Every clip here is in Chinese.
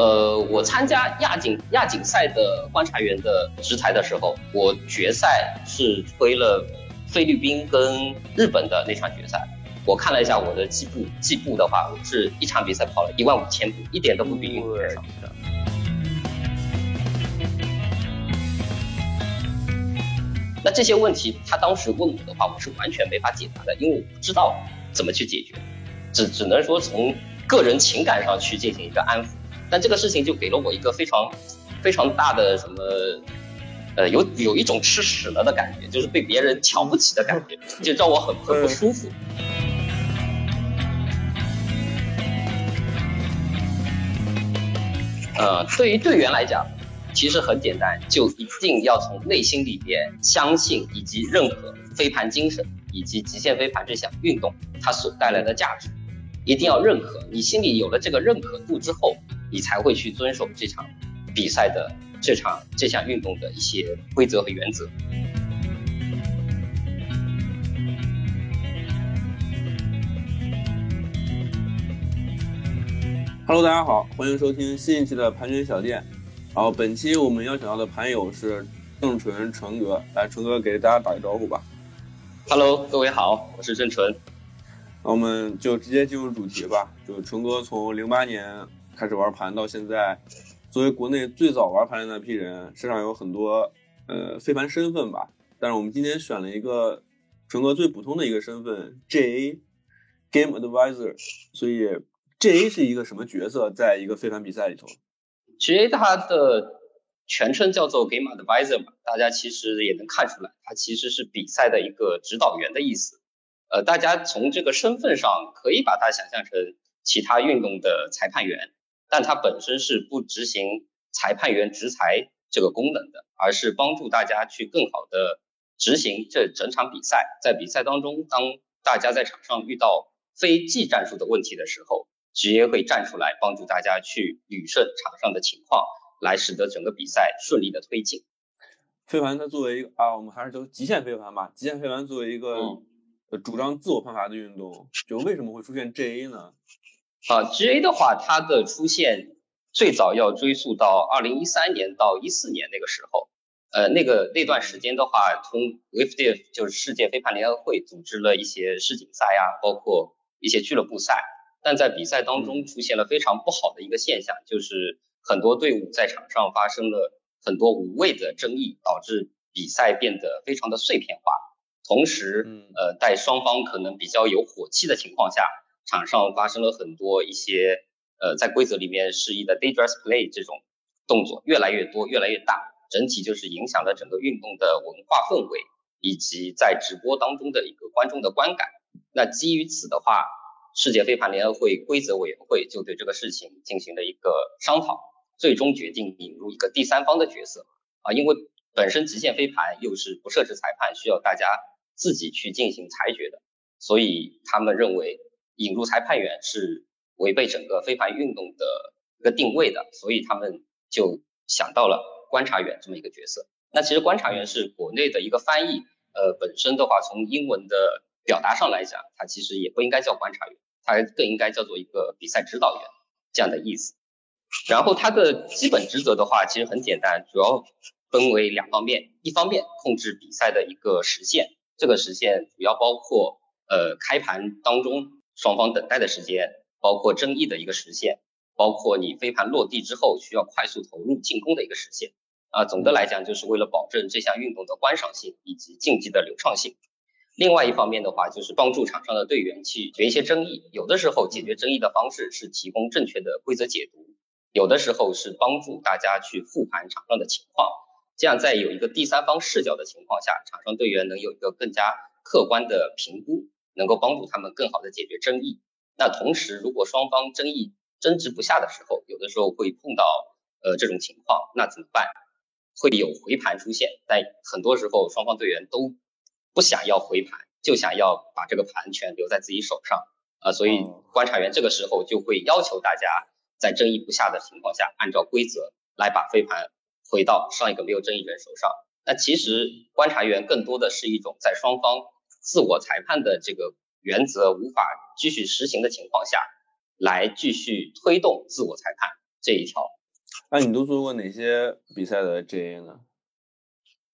呃，我参加亚锦亚锦赛的观察员的执裁的时候，我决赛是推了菲律宾跟日本的那场决赛。我看了一下我的计步，计步的话，我是一场比赛跑了一万五千步，一点都不比运动员少。那这些问题，他当时问我的话，我是完全没法解答的，因为我不知道怎么去解决，只只能说从个人情感上去进行一个安抚。但这个事情就给了我一个非常非常大的什么，呃，有有一种吃屎了的感觉，就是被别人瞧不起的感觉，就让我很很不舒服。呃，对于队员来讲。其实很简单，就一定要从内心里边相信以及认可飞盘精神以及极限飞盘这项运动它所带来的价值，一定要认可。你心里有了这个认可度之后，你才会去遵守这场比赛的这场这项运动的一些规则和原则。Hello，大家好，欢迎收听新一期的盘旋小店。好，本期我们邀请到的盘友是郑纯纯哥，来，纯哥给大家打个招呼吧。Hello，各位好，我是郑纯。那我们就直接进入主题吧。就纯哥从零八年开始玩盘到现在，作为国内最早玩盘的那批人，身上有很多呃飞盘身份吧。但是我们今天选了一个纯哥最普通的一个身份，J A Game Advisor。所以 J A 是一个什么角色，在一个飞盘比赛里头？GA 它的全称叫做 Game Advisor 嘛，大家其实也能看出来，它其实是比赛的一个指导员的意思。呃，大家从这个身份上可以把它想象成其他运动的裁判员，但它本身是不执行裁判员执裁这个功能的，而是帮助大家去更好的执行这整场比赛。在比赛当中，当大家在场上遇到非技战术的问题的时候，直接会站出来帮助大家去捋顺场上的情况，来使得整个比赛顺利的推进。飞盘它作为一个啊，我们还是叫极限飞盘吧。极限飞盘作为一个主张自我判罚的运动，就为什么会出现 GA 呢？啊，GA 的话，它的出现最早要追溯到二零一三年到一四年那个时候。呃，那个那段时间的话，从 WFD 就是世界飞盘联合会组织了一些世锦赛呀，包括一些俱乐部赛。但在比赛当中出现了非常不好的一个现象，就是很多队伍在场上发生了很多无谓的争议，导致比赛变得非常的碎片化。同时，呃，在双方可能比较有火气的情况下，场上发生了很多一些呃在规则里面示意的 dangerous play 这种动作越来越多、越来越大，整体就是影响了整个运动的文化氛围以及在直播当中的一个观众的观感。那基于此的话，世界飞盘联合会规则委员会就对这个事情进行了一个商讨，最终决定引入一个第三方的角色啊，因为本身极限飞盘又是不设置裁判，需要大家自己去进行裁决的，所以他们认为引入裁判员是违背整个飞盘运动的一个定位的，所以他们就想到了观察员这么一个角色。那其实观察员是国内的一个翻译，呃，本身的话从英文的表达上来讲，它其实也不应该叫观察员。它更应该叫做一个比赛指导员这样的意思。然后它的基本职责的话，其实很简单，主要分为两方面。一方面控制比赛的一个时限，这个时限主要包括呃开盘当中双方等待的时间，包括争议的一个时限，包括你飞盘落地之后需要快速投入进攻的一个时限。啊，总的来讲就是为了保证这项运动的观赏性以及竞技的流畅性。另外一方面的话，就是帮助场上的队员去解决一些争议。有的时候解决争议的方式是提供正确的规则解读，有的时候是帮助大家去复盘场上的情况。这样在有一个第三方视角的情况下，场上队员能有一个更加客观的评估，能够帮助他们更好的解决争议。那同时，如果双方争议争执不下的时候，有的时候会碰到呃这种情况，那怎么办？会有回盘出现，但很多时候双方队员都。不想要回盘，就想要把这个盘权留在自己手上啊，所以观察员这个时候就会要求大家在争议不下的情况下，按照规则来把飞盘回到上一个没有争议人手上。那其实观察员更多的是一种在双方自我裁判的这个原则无法继续实行的情况下，来继续推动自我裁判，这一条。那你都做过哪些比赛的 GA 呢？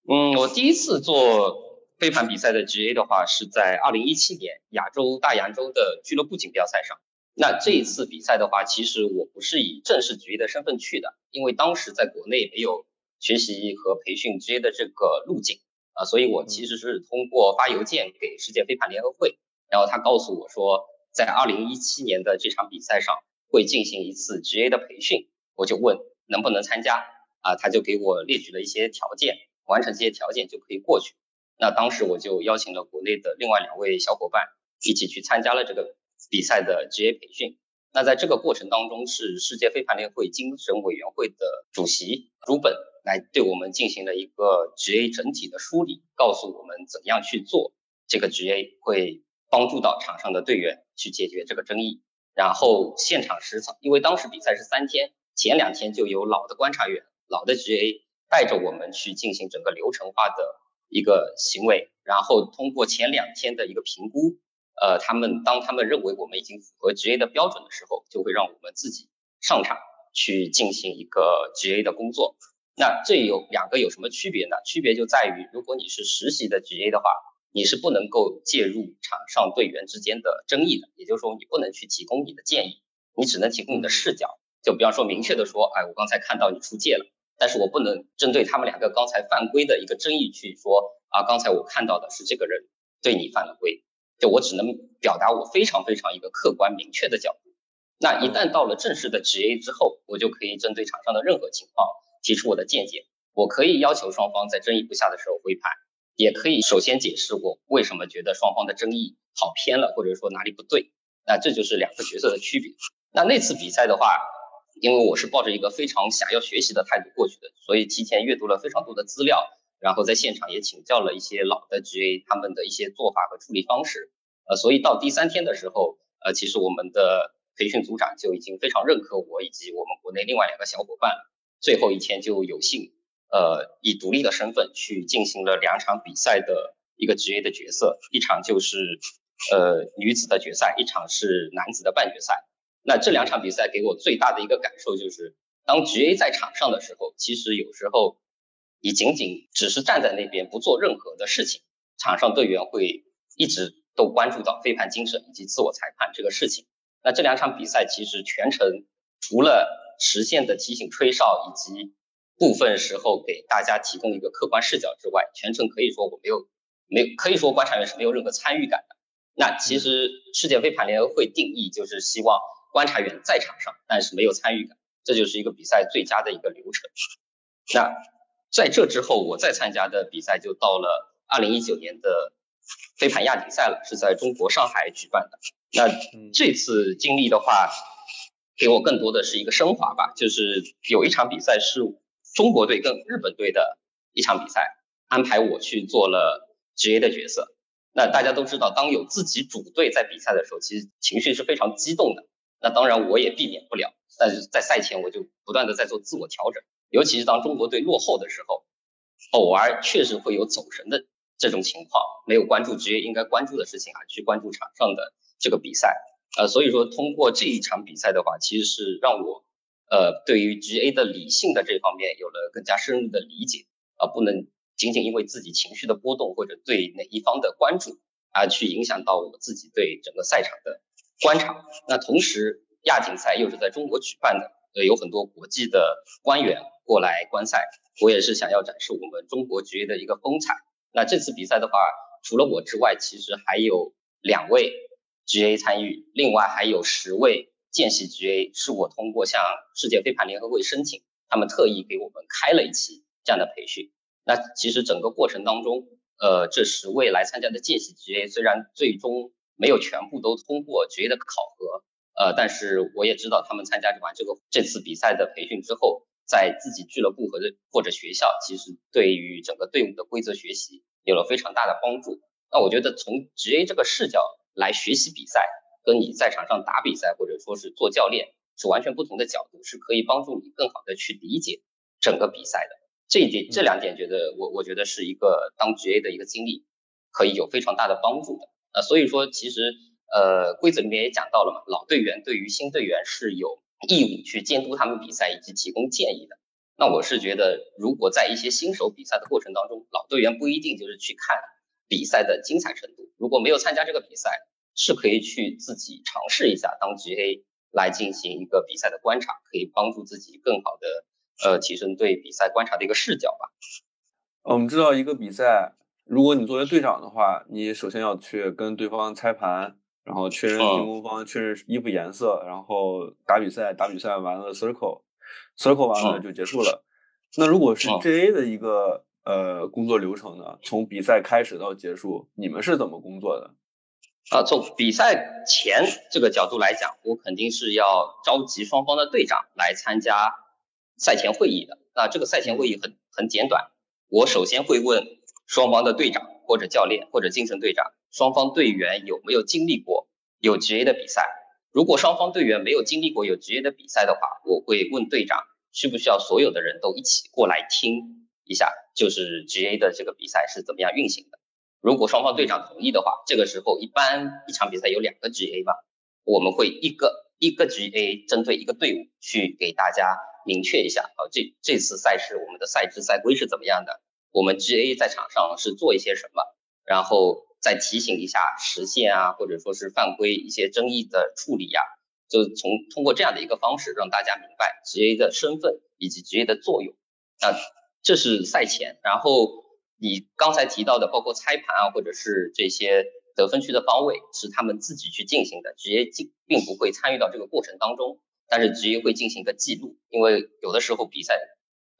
嗯，我第一次做飞盘比赛的 GA 的话，是在二零一七年亚洲大洋洲的俱乐部锦标赛上。那这一次比赛的话，其实我不是以正式职业的身份去的，因为当时在国内没有学习和培训职业的这个路径啊，所以我其实是通过发邮件给世界飞盘联合会，然后他告诉我说，在二零一七年的这场比赛上会进行一次职业的培训，我就问能不能参加啊，他就给我列举了一些条件。完成这些条件就可以过去。那当时我就邀请了国内的另外两位小伙伴一起去参加了这个比赛的职业培训。那在这个过程当中，是世界飞盘联会精神委员会的主席朱本来对我们进行了一个 GA 整体的梳理，告诉我们怎样去做这个 GA，会帮助到场上的队员去解决这个争议。然后现场实操，因为当时比赛是三天，前两天就有老的观察员、老的 GA。带着我们去进行整个流程化的一个行为，然后通过前两天的一个评估，呃，他们当他们认为我们已经符合 GA 的标准的时候，就会让我们自己上场去进行一个 GA 的工作。那这有两个有什么区别呢？区别就在于，如果你是实习的 GA 的话，你是不能够介入场上队员之间的争议的，也就是说，你不能去提供你的建议，你只能提供你的视角。就比方说，明确的说，哎，我刚才看到你出界了。但是我不能针对他们两个刚才犯规的一个争议去说啊，刚才我看到的是这个人对你犯了规，就我只能表达我非常非常一个客观明确的角度。那一旦到了正式的职业之后，我就可以针对场上的任何情况提出我的见解。我可以要求双方在争议不下的时候回盘，也可以首先解释我为什么觉得双方的争议跑偏了，或者说哪里不对。那这就是两个角色的区别。那那次比赛的话。因为我是抱着一个非常想要学习的态度过去的，所以提前阅读了非常多的资料，然后在现场也请教了一些老的 GA 他们的一些做法和处理方式。呃，所以到第三天的时候，呃，其实我们的培训组长就已经非常认可我以及我们国内另外两个小伙伴。最后一天就有幸，呃，以独立的身份去进行了两场比赛的一个职业的角色，一场就是呃女子的决赛，一场是男子的半决赛。那这两场比赛给我最大的一个感受就是，当 GA 在场上的时候，其实有时候你仅仅只是站在那边不做任何的事情，场上队员会一直都关注到飞盘精神以及自我裁判这个事情。那这两场比赛其实全程除了实现的提醒吹哨以及部分时候给大家提供一个客观视角之外，全程可以说我没有没有可以说观察员是没有任何参与感的。那其实世界飞盘联合会定义就是希望。观察员在场上，但是没有参与感，这就是一个比赛最佳的一个流程。那在这之后，我再参加的比赛就到了二零一九年的飞盘亚锦赛了，是在中国上海举办的。那这次经历的话，给我更多的是一个升华吧，就是有一场比赛是中国队跟日本队的一场比赛，安排我去做了职业的角色。那大家都知道，当有自己主队在比赛的时候，其实情绪是非常激动的。那当然，我也避免不了。但是在赛前，我就不断的在做自我调整，尤其是当中国队落后的时候，偶尔确实会有走神的这种情况，没有关注职业应该关注的事情啊，去关注场上的这个比赛。呃，所以说通过这一场比赛的话，其实是让我呃对于 GA 的理性的这方面有了更加深入的理解，而不能仅仅因为自己情绪的波动或者对哪一方的关注而去影响到我自己对整个赛场的。观察，那同时亚锦赛又是在中国举办的，呃，有很多国际的官员过来观赛，我也是想要展示我们中国职业的一个风采。那这次比赛的话，除了我之外，其实还有两位 GA 参与，另外还有十位见习 GA，是我通过向世界飞盘联合会申请，他们特意给我们开了一期这样的培训。那其实整个过程当中，呃，这十位来参加的见习 GA，虽然最终。没有全部都通过职业的考核，呃，但是我也知道他们参加完这个这次比赛的培训之后，在自己俱乐部和或者学校，其实对于整个队伍的规则学习有了非常大的帮助。那我觉得从职业这个视角来学习比赛，跟你在场上打比赛或者说是做教练是完全不同的角度，是可以帮助你更好的去理解整个比赛的。这一点，这两点，觉得我我觉得是一个当职业的一个经历，可以有非常大的帮助的。呃，所以说其实呃规则里面也讲到了嘛，老队员对于新队员是有义务去监督他们比赛以及提供建议的。那我是觉得，如果在一些新手比赛的过程当中，老队员不一定就是去看比赛的精彩程度，如果没有参加这个比赛，是可以去自己尝试一下当 GA 来进行一个比赛的观察，可以帮助自己更好的呃提升对比赛观察的一个视角吧。我们知道一个比赛，如果你作为队长的话，你首先要去跟对方拆盘，然后确认进攻方，确认衣服颜色，然后打比赛，打比赛完了 circle。circle 完了就结束了。那如果是 GA 的一个呃工作流程呢？从比赛开始到结束，你们是怎么工作的？啊，从比赛前这个角度来讲，我肯定是要召集双方的队长来参加赛前会议的。那这个赛前会议很很简短，我首先会问双方的队长或者教练或者精神队长，双方队员有没有经历过有 GA 的比赛？如果双方队员没有经历过有职业的比赛的话，我会问队长需不需要所有的人都一起过来听一下，就是职业的这个比赛是怎么样运行的。如果双方队长同意的话，这个时候一般一场比赛有两个 GA 嘛，我们会一个一个 GA 针对一个队伍去给大家明确一下啊，这这次赛事我们的赛制赛规是怎么样的，我们 GA 在场上是做一些什么，然后。再提醒一下实现啊，或者说是犯规一些争议的处理呀，就从通过这样的一个方式让大家明白职业的身份以及职业的作用。那这是赛前，然后你刚才提到的，包括猜盘啊，或者是这些得分区的方位，是他们自己去进行的，职业进并不会参与到这个过程当中，但是职业会进行一个记录，因为有的时候比赛，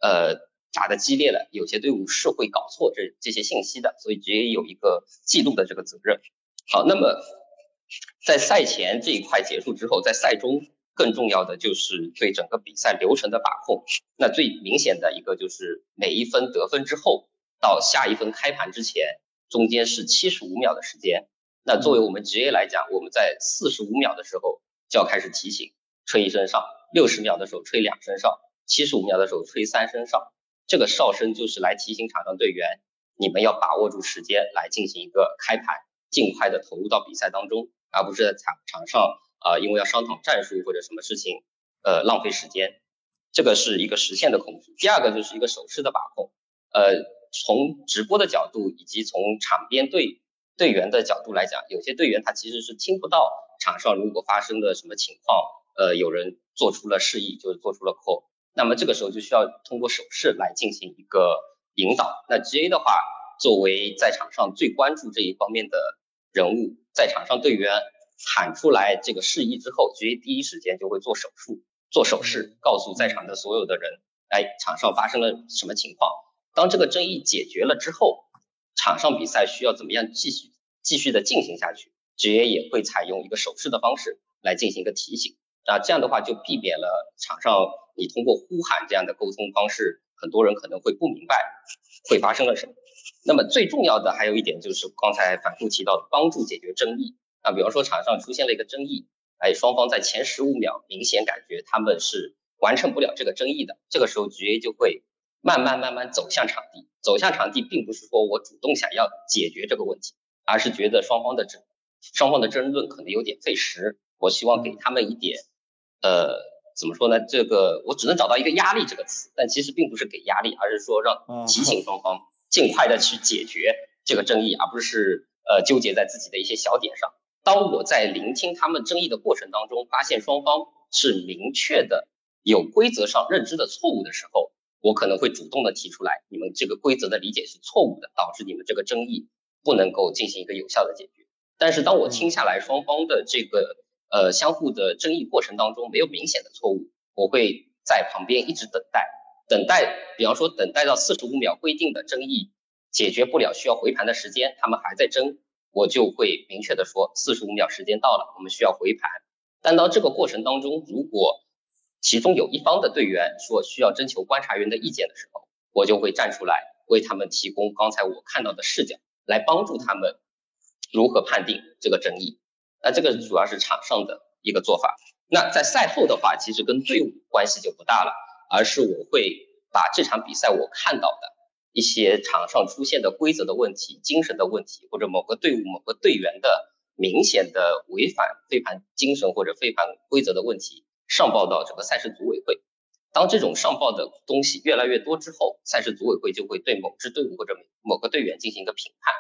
呃。打的激烈了，有些队伍是会搞错这这些信息的，所以职业有一个记录的这个责任。好，那么在赛前这一块结束之后，在赛中更重要的就是对整个比赛流程的把控。那最明显的一个就是每一分得分之后到下一分开盘之前，中间是七十五秒的时间。那作为我们职业来讲，我们在四十五秒的时候就要开始提醒，吹一声哨；六十秒的时候吹两声哨；七十五秒的时候吹三声哨。这个哨声就是来提醒场上队员，你们要把握住时间来进行一个开盘，尽快的投入到比赛当中，而不是在场场上啊，因为要商讨战术或者什么事情，呃，浪费时间。这个是一个实现的控制。第二个就是一个手势的把控，呃，从直播的角度以及从场边队队员的角度来讲，有些队员他其实是听不到场上如果发生的什么情况，呃，有人做出了示意，就是做出了 call。那么这个时候就需要通过手势来进行一个引导。那 GA 的话，作为在场上最关注这一方面的人物，在场上队员喊出来这个示意之后，GA 第一时间就会做手术、做手势，告诉在场的所有的人，哎，场上发生了什么情况。当这个争议解决了之后，场上比赛需要怎么样继续继续的进行下去，GA 也会采用一个手势的方式来进行一个提醒。啊，这样的话就避免了场上你通过呼喊这样的沟通方式，很多人可能会不明白会发生了什么。那么最重要的还有一点就是刚才反复提到的，帮助解决争议。啊，比方说场上出现了一个争议，哎，双方在前十五秒明显感觉他们是完成不了这个争议的，这个时候局 A 就会慢慢慢慢走向场地。走向场地并不是说我主动想要解决这个问题，而是觉得双方的争双方的争论可能有点费时，我希望给他们一点。呃，怎么说呢？这个我只能找到一个压力这个词，但其实并不是给压力，而是说让提醒双方尽快的去解决这个争议，而不是呃纠结在自己的一些小点上。当我在聆听他们争议的过程当中，发现双方是明确的有规则上认知的错误的时候，我可能会主动的提出来，你们这个规则的理解是错误的，导致你们这个争议不能够进行一个有效的解决。但是当我听下来双方的这个。呃，相互的争议过程当中没有明显的错误，我会在旁边一直等待，等待，比方说等待到四十五秒规定的争议解决不了，需要回盘的时间，他们还在争，我就会明确的说四十五秒时间到了，我们需要回盘。但到这个过程当中，如果其中有一方的队员说需要征求观察员的意见的时候，我就会站出来为他们提供刚才我看到的视角，来帮助他们如何判定这个争议。那这个主要是场上的一个做法。那在赛后的话，其实跟队伍关系就不大了，而是我会把这场比赛我看到的一些场上出现的规则的问题、精神的问题，或者某个队伍某个队员的明显的违反飞盘精神或者飞盘规则的问题，上报到整个赛事组委会。当这种上报的东西越来越多之后，赛事组委会就会对某支队伍或者某个队员进行一个评判。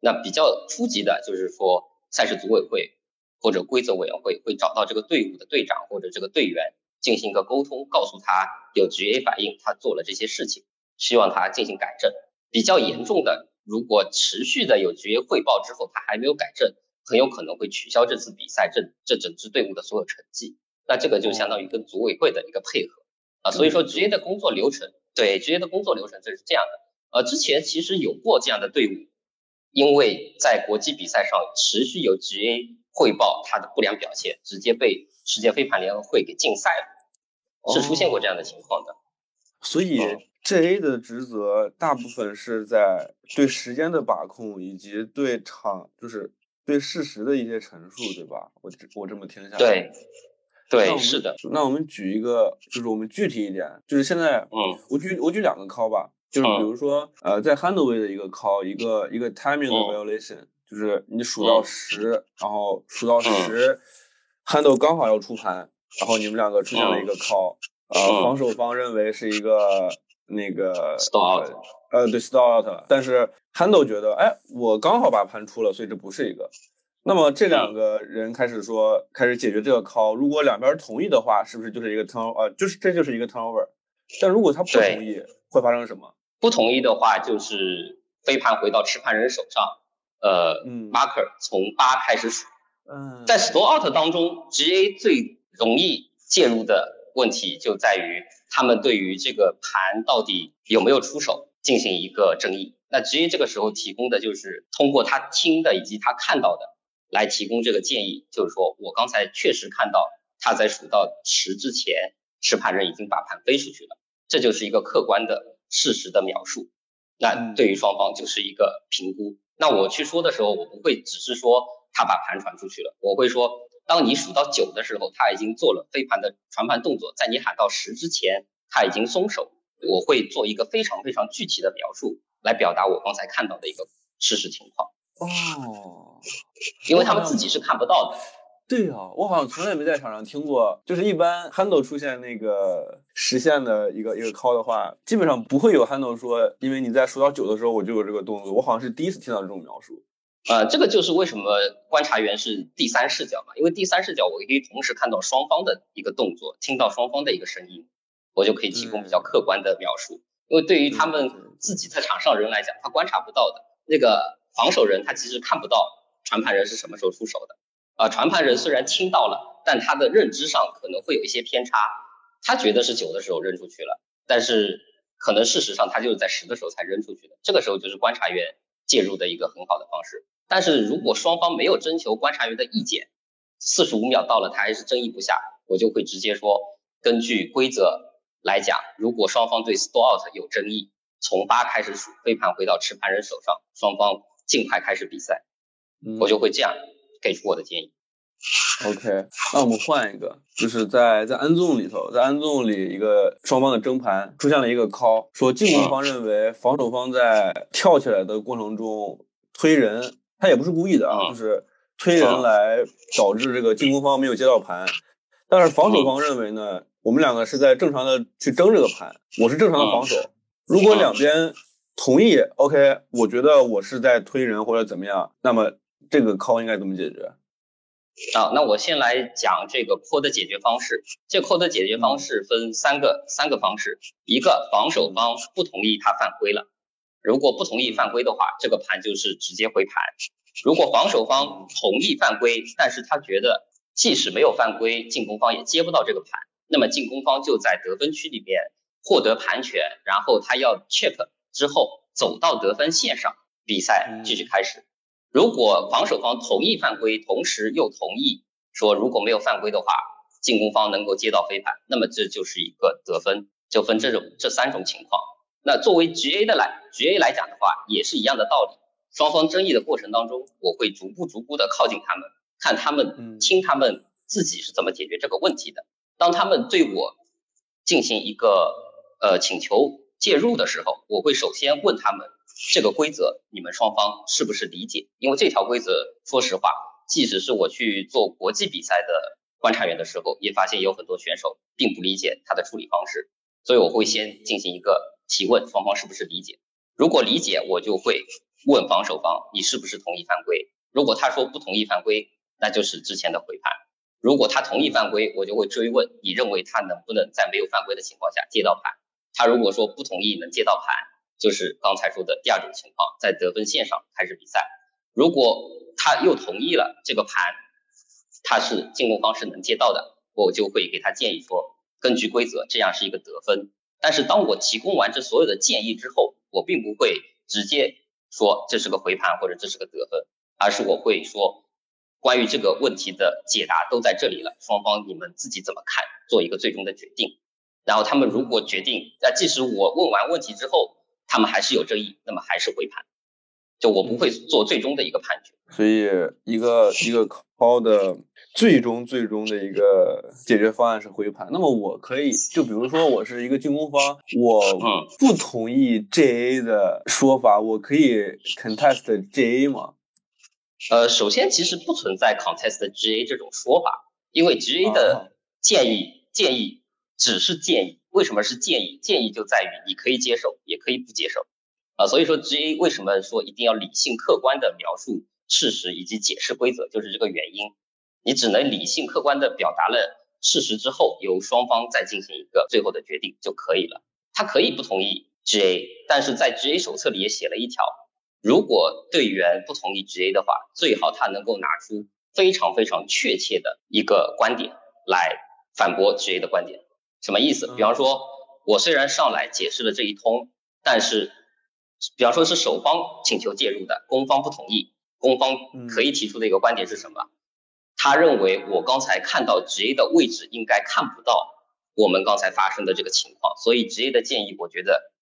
那比较初级的就是说，赛事组委会或者规则委员会会找到这个队伍的队长或者这个队员进行一个沟通，告诉他有 GA 反映，他做了这些事情，希望他进行改正。比较严重的，如果持续的有 GA 汇报之后他还没有改正，很有可能会取消这次比赛这这整支队伍的所有成绩。那这个就相当于跟组委会的一个配合啊。所以说，职业的工作流程，对职业的工作流程就是这样的。呃，之前其实有过这样的队伍。因为在国际比赛上持续有 GA 汇报他的不良表现，直接被世界飞盘联合会给禁赛了，是出现过这样的情况的。所以 GA 的职责大部分是在对时间的把控，以及对场就是对事实的一些陈述，对吧？我我这么听下来。对，对，是的。那我们举一个，就是我们具体一点，就是现在，嗯，我举我举两个 call 吧。就是比如说，呃，在 handle 的一个 call，一个一个 timing 的 violation，就是你数到。十，然后数到十，handle 刚好要出盘，然后你们两个出现了一个 call，呃，防守方认为是一个那个 stall out，呃，对 stall out，但是 handle 觉得，哎，我刚好把盘出了，所以这不是一个。那么这两个人开始说，开始解决这个 call，如果两边同意的话，是不是就是一个 turn，呃，就是这就是一个 turnover？但如果他不同意，会发生什么？不同意的话，就是飞盘回到持盘人手上，呃，marker 从八开始数。嗯，在 store out 当中，GA 最容易介入的问题就在于他们对于这个盘到底有没有出手进行一个争议。那 GA 这个时候提供的就是通过他听的以及他看到的来提供这个建议，就是说我刚才确实看到他在数到十之前，持盘人已经把盘飞出去了，这就是一个客观的。事实的描述，那对于双方就是一个评估。那我去说的时候，我不会只是说他把盘传出去了，我会说，当你数到九的时候，他已经做了飞盘的传盘动作，在你喊到十之前，他已经松手。我会做一个非常非常具体的描述，来表达我刚才看到的一个事实情况。哦，因为他们自己是看不到的。对啊，我好像从来没在场上听过，就是一般 handle 出现那个实现的一个一个 call 的话，基本上不会有 handle 说，因为你在数到九的时候我就有这个动作，我好像是第一次听到这种描述。呃，这个就是为什么观察员是第三视角嘛，因为第三视角我可以同时看到双方的一个动作，听到双方的一个声音，我就可以提供比较客观的描述。因为对于他们自己在场上人来讲，他观察不到的那个防守人，他其实看不到传盘人是什么时候出手的。啊，传盘人虽然听到了，但他的认知上可能会有一些偏差。他觉得是九的时候扔出去了，但是可能事实上他就是在十的时候才扔出去的。这个时候就是观察员介入的一个很好的方式。但是如果双方没有征求观察员的意见，四十五秒到了他还是争议不下，我就会直接说，根据规则来讲，如果双方对 store out 有争议，从八开始数，飞盘回到持盘人手上，双方尽快开始比赛。我就会这样。给出我的建议。OK，那我们换一个，就是在在安纵里头，在安纵里一个双方的争盘出现了一个 call，说进攻方认为防守方在跳起来的过程中推人，他也不是故意的啊，就是推人来导致这个进攻方没有接到盘。但是防守方认为呢，我们两个是在正常的去争这个盘，我是正常的防守。如果两边同意，OK，我觉得我是在推人或者怎么样，那么。这个 call 应该怎么解决？啊，那我先来讲这个 call 的解决方式。这 call 的解决方式分三个三个方式。一个防守方不同意他犯规了，如果不同意犯规的话，这个盘就是直接回盘。如果防守方同意犯规，但是他觉得即使没有犯规，进攻方也接不到这个盘，那么进攻方就在得分区里面获得盘权，然后他要 check 之后走到得分线上，比赛继续开始。如果防守方同意犯规，同时又同意说如果没有犯规的话，进攻方能够接到飞盘，那么这就是一个得分，就分这种这三种情况。那作为 GA 的来 GA 来讲的话，也是一样的道理。双方争议的过程当中，我会逐步逐步的靠近他们，看他们听他们自己是怎么解决这个问题的。当他们对我进行一个呃请求介入的时候，我会首先问他们。这个规则你们双方是不是理解？因为这条规则，说实话，即使是我去做国际比赛的观察员的时候，也发现有很多选手并不理解他的处理方式，所以我会先进行一个提问，双方是不是理解？如果理解，我就会问防守方你是不是同意犯规？如果他说不同意犯规，那就是之前的回判；如果他同意犯规，我就会追问你认为他能不能在没有犯规的情况下接到盘？他如果说不同意能接到盘，就是刚才说的第二种情况，在得分线上开始比赛。如果他又同意了这个盘，他是进攻方是能接到的，我就会给他建议说，根据规则这样是一个得分。但是当我提供完这所有的建议之后，我并不会直接说这是个回盘或者这是个得分，而是我会说，关于这个问题的解答都在这里了，双方你们自己怎么看，做一个最终的决定。然后他们如果决定，那即使我问完问题之后，他们还是有争议，那么还是回盘。就我不会做最终的一个判决，所以一个一个 call 的最终最终的一个解决方案是回盘。那么我可以就比如说我是一个进攻方，我不同意 JA 的说法，我可以 contest JA 吗？呃，首先其实不存在 contest JA 这种说法，因为 JA 的建议建议只是建议。为什么是建议？建议就在于你可以接受，也可以不接受。啊，所以说 GA 为什么说一定要理性客观的描述事实以及解释规则，就是这个原因。你只能理性客观的表达了事实之后，由双方再进行一个最后的决定就可以了。他可以不同意 GA，但是在 GA 手册里也写了一条，如果队员不同意 GA 的话，最好他能够拿出非常非常确切的一个观点来反驳 GA 的观点。什么意思？比方说，我虽然上来解释了这一通，但是。比方说是守方请求介入的，攻方不同意，攻方可以提出的一个观点是什么？他认为我刚才看到职业的位置应该看不到我们刚才发生的这个情况，所以职业的建议我觉得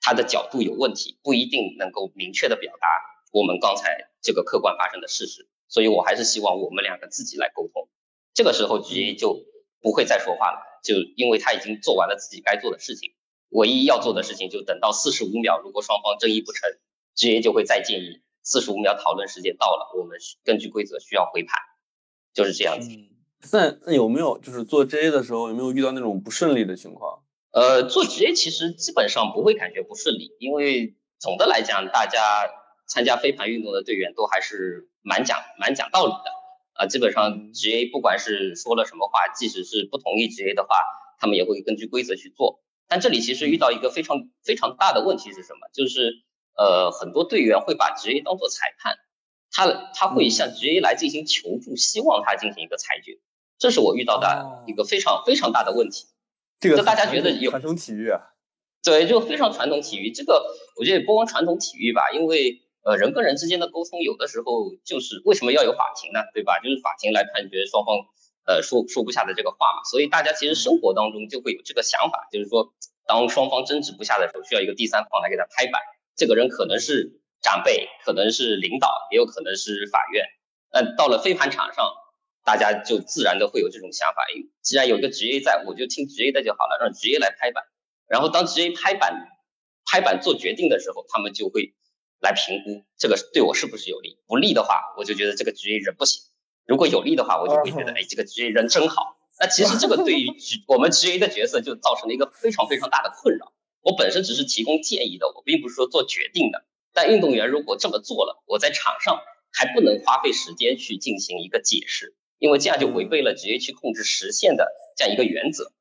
他的角度有问题，不一定能够明确的表达我们刚才这个客观发生的事实，所以我还是希望我们两个自己来沟通。这个时候职业就不会再说话了，就因为他已经做完了自己该做的事情。唯一要做的事情就等到四十五秒，如果双方争议不成，GA 就会再建议四十五秒讨论时间到了，我们根据规则需要回盘，就是这样子。那那有没有就是做 GA 的时候有没有遇到那种不顺利的情况？呃，做 GA 其实基本上不会感觉不顺利，因为总的来讲，大家参加飞盘运动的队员都还是蛮讲蛮讲道理的啊。基本上 GA 不管是说了什么话，即使是不同意 GA 的话，他们也会根据规则去做。但这里其实遇到一个非常非常大的问题是什么？就是呃，很多队员会把职业当做裁判，他他会向职业来进行求助，希望他进行一个裁决。这是我遇到的一个非常非常大的问题。这个大家觉得有传统体育啊？对，就非常传统体育。这个我觉得不光传统体育吧，因为呃人跟人之间的沟通有的时候就是为什么要有法庭呢？对吧？就是法庭来判决双方。呃，说说不下的这个话嘛，所以大家其实生活当中就会有这个想法，就是说，当双方争执不下的时候，需要一个第三方来给他拍板。这个人可能是长辈，可能是领导，也有可能是法院。那到了飞盘场上，大家就自然的会有这种想法，既然有个职业在，我就听职业的就好了，让职业来拍板。然后当职业拍板拍板做决定的时候，他们就会来评估这个对我是不是有利，不利的话，我就觉得这个职业人不行。如果有利的话，我就会觉得，哎，这个职业人真好。那其实这个对于我们职业的角色就造成了一个非常非常大的困扰。我本身只是提供建议的，我并不是说做决定的。但运动员如果这么做了，我在场上还不能花费时间去进行一个解释，因为这样就违背了职业去控制实现的这样一个原则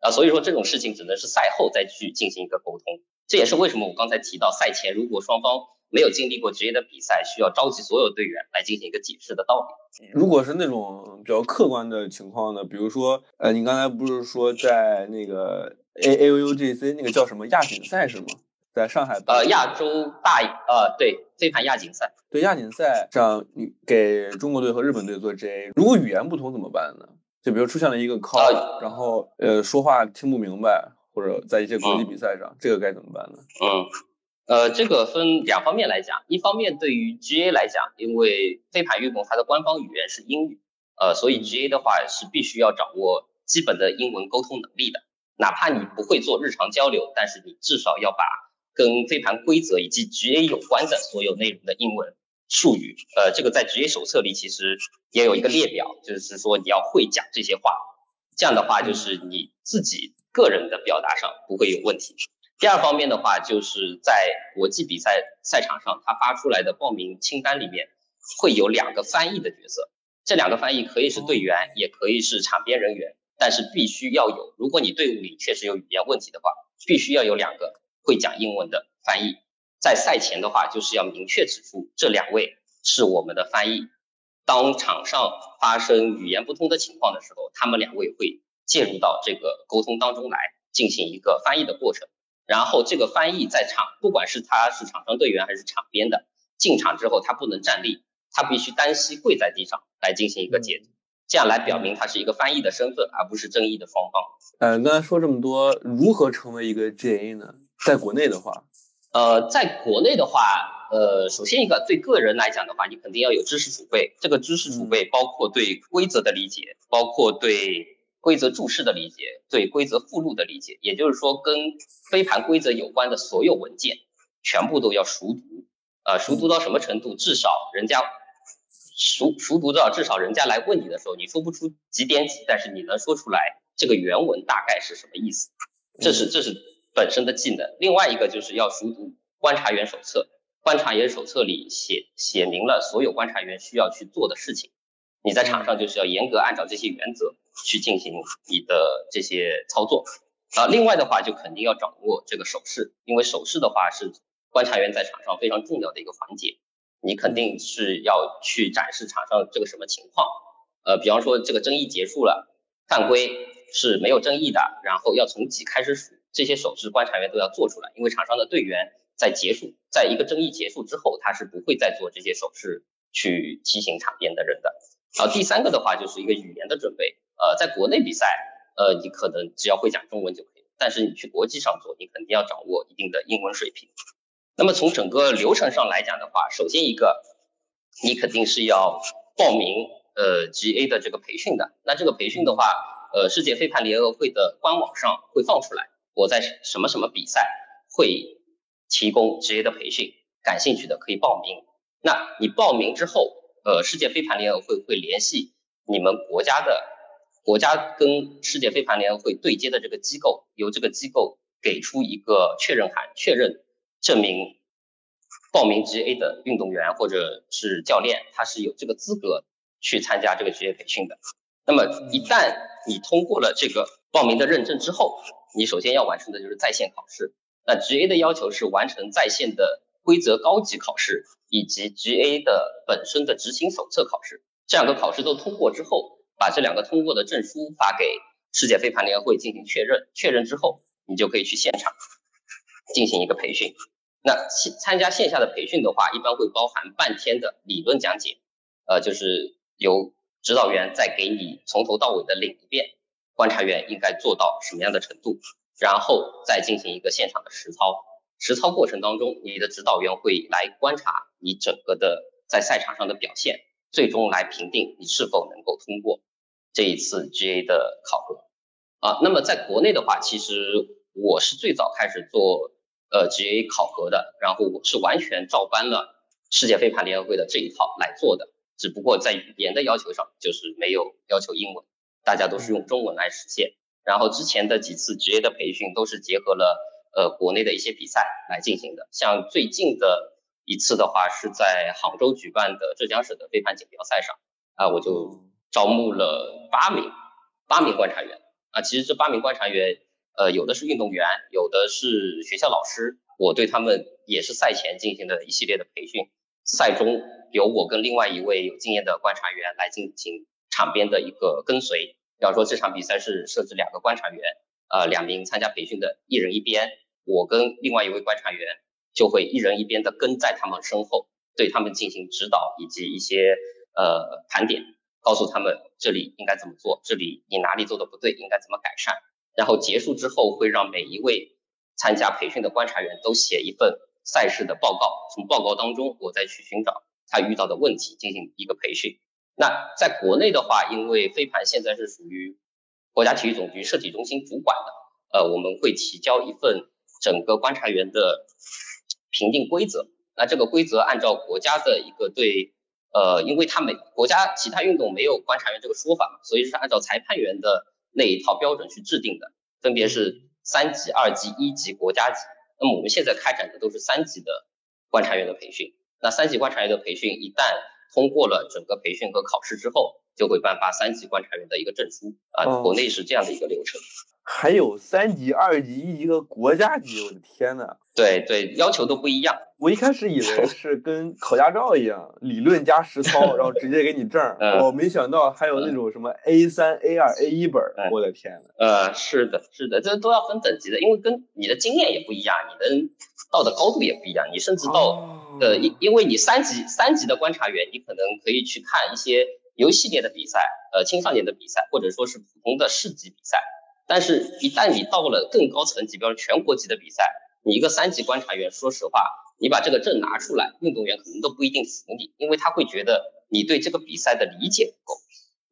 啊。所以说这种事情只能是赛后再去进行一个沟通。这也是为什么我刚才提到赛前如果双方。没有经历过职业的比赛，需要召集所有队员来进行一个解释的道理。如果是那种比较客观的情况呢？比如说，呃，你刚才不是说在那个 A A U G C 那个叫什么亚锦赛是吗？在上海呃亚洲大呃对飞盘亚锦赛，对亚锦赛上给中国队和日本队做 J，如果语言不通怎么办呢？就比如出现了一个 call，然后呃说话听不明白，或者在一些国际比赛上，这个该怎么办呢？嗯。呃，这个分两方面来讲，一方面对于 GA 来讲，因为飞盘运动它的官方语言是英语，呃，所以 GA 的话是必须要掌握基本的英文沟通能力的。哪怕你不会做日常交流，但是你至少要把跟飞盘规则以及 GA 有关的所有内容的英文术语，呃，这个在职业手册里其实也有一个列表，就是说你要会讲这些话，这样的话就是你自己个人的表达上不会有问题。第二方面的话，就是在国际比赛赛场上，他发出来的报名清单里面会有两个翻译的角色，这两个翻译可以是队员，也可以是场边人员，但是必须要有，如果你队伍里确实有语言问题的话，必须要有两个会讲英文的翻译。在赛前的话，就是要明确指出这两位是我们的翻译。当场上发生语言不通的情况的时候，他们两位会介入到这个沟通当中来，进行一个翻译的过程。然后这个翻译在场，不管是他是场上队员还是场边的，进场之后他不能站立，他必须单膝跪在地上来进行一个解读，这样来表明他是一个翻译的身份，而不是争议的双方。呃，刚才说这么多，如何成为一个 GA 呢？在国内的话。呃，在国内的话，呃，首先一个对个人来讲的话，你肯定要有知识储备。这个知识储备包括对规则的理解，包括对规则注释的理解，对规则附录的理解。也就是说，跟飞盘规则有关的所有文件，全部都要熟读。呃，熟读到什么程度？至少人家熟熟读到至少人家来问你的时候，你说不出几点几，但是你能说出来这个原文大概是什么意思。这是这是。本身的技能，另外一个就是要熟读观察员手册。观察员手册里写写明了所有观察员需要去做的事情，你在场上就是要严格按照这些原则去进行你的这些操作。啊，另外的话就肯定要掌握这个手势，因为手势的话是观察员在场上非常重要的一个环节。你肯定是要去展示场上这个什么情况。呃，比方说这个争议结束了，犯规是没有争议的，然后要从几开始数。这些手势观察员都要做出来，因为场上的队员在结束，在一个争议结束之后，他是不会再做这些手势去提醒场边的人的。然后第三个的话就是一个语言的准备，呃，在国内比赛，呃，你可能只要会讲中文就可以，但是你去国际上做，你肯定要掌握一定的英文水平。那么从整个流程上来讲的话，首先一个，你肯定是要报名呃 GA 的这个培训的。那这个培训的话，呃，世界飞盘联合会的官网上会放出来。我在什么什么比赛会提供职业的培训，感兴趣的可以报名。那你报名之后，呃，世界飞盘联合会会联系你们国家的国家跟世界飞盘联合会对接的这个机构，由这个机构给出一个确认函，确认证明报名 GA 的运动员或者是教练，他是有这个资格去参加这个职业培训的。那么一旦你通过了这个报名的认证之后，你首先要完成的就是在线考试，那 GA 的要求是完成在线的规则高级考试以及 GA 的本身的执行手册考试，这两个考试都通过之后，把这两个通过的证书发给世界飞盘联合会进行确认，确认之后，你就可以去现场进行一个培训。那参加线下的培训的话，一般会包含半天的理论讲解，呃，就是由指导员再给你从头到尾的领一遍。观察员应该做到什么样的程度，然后再进行一个现场的实操。实操过程当中，你的指导员会来观察你整个的在赛场上的表现，最终来评定你是否能够通过这一次 GA 的考核。啊，那么在国内的话，其实我是最早开始做呃 GA 考核的，然后我是完全照搬了世界飞盘联合会的这一套来做的，只不过在语言的要求上就是没有要求英文。大家都是用中文来实现，然后之前的几次职业的培训都是结合了呃国内的一些比赛来进行的，像最近的一次的话是在杭州举办的浙江省的飞盘锦标赛上啊，我就招募了八名八名观察员啊，其实这八名观察员呃有的是运动员，有的是学校老师，我对他们也是赛前进行的一系列的培训，赛中由我跟另外一位有经验的观察员来进行场边的一个跟随。比方说这场比赛是设置两个观察员，呃，两名参加培训的，一人一边，我跟另外一位观察员就会一人一边的跟在他们身后，对他们进行指导以及一些呃盘点，告诉他们这里应该怎么做，这里你哪里做的不对，应该怎么改善。然后结束之后会让每一位参加培训的观察员都写一份赛事的报告，从报告当中我再去寻找他遇到的问题进行一个培训。那在国内的话，因为飞盘现在是属于国家体育总局设计中心主管的，呃，我们会提交一份整个观察员的评定规则，那这个规则按照国家的一个对，呃，因为他们国家其他运动没有观察员这个说法嘛，所以是按照裁判员的那一套标准去制定的，分别是三级、二级、一级、国家级。那么我们现在开展的都是三级的观察员的培训。那三级观察员的培训一旦通过了整个培训和考试之后，就会颁发三级观察员的一个证书啊。国内是这样的一个流程。还有三级、二级、一级和国家级，我的天呐！对对，要求都不一样。我一开始以为是跟考驾照一样，理论加实操，然后直接给你证。我没想到还有那种什么 A 三、A 二、A 一本。我的天呐！呃，是的，是的，这都要分等级的，因为跟你的经验也不一样，你的到的高度也不一样。你甚至到呃，因因为你三级三级的观察员，你可能可以去看一些游戏类的比赛，呃，青少年的比赛，或者说是普通的市级比赛。但是，一旦你到了更高层级，比如全国级的比赛，你一个三级观察员，说实话，你把这个证拿出来，运动员可能都不一定服你，因为他会觉得你对这个比赛的理解不够，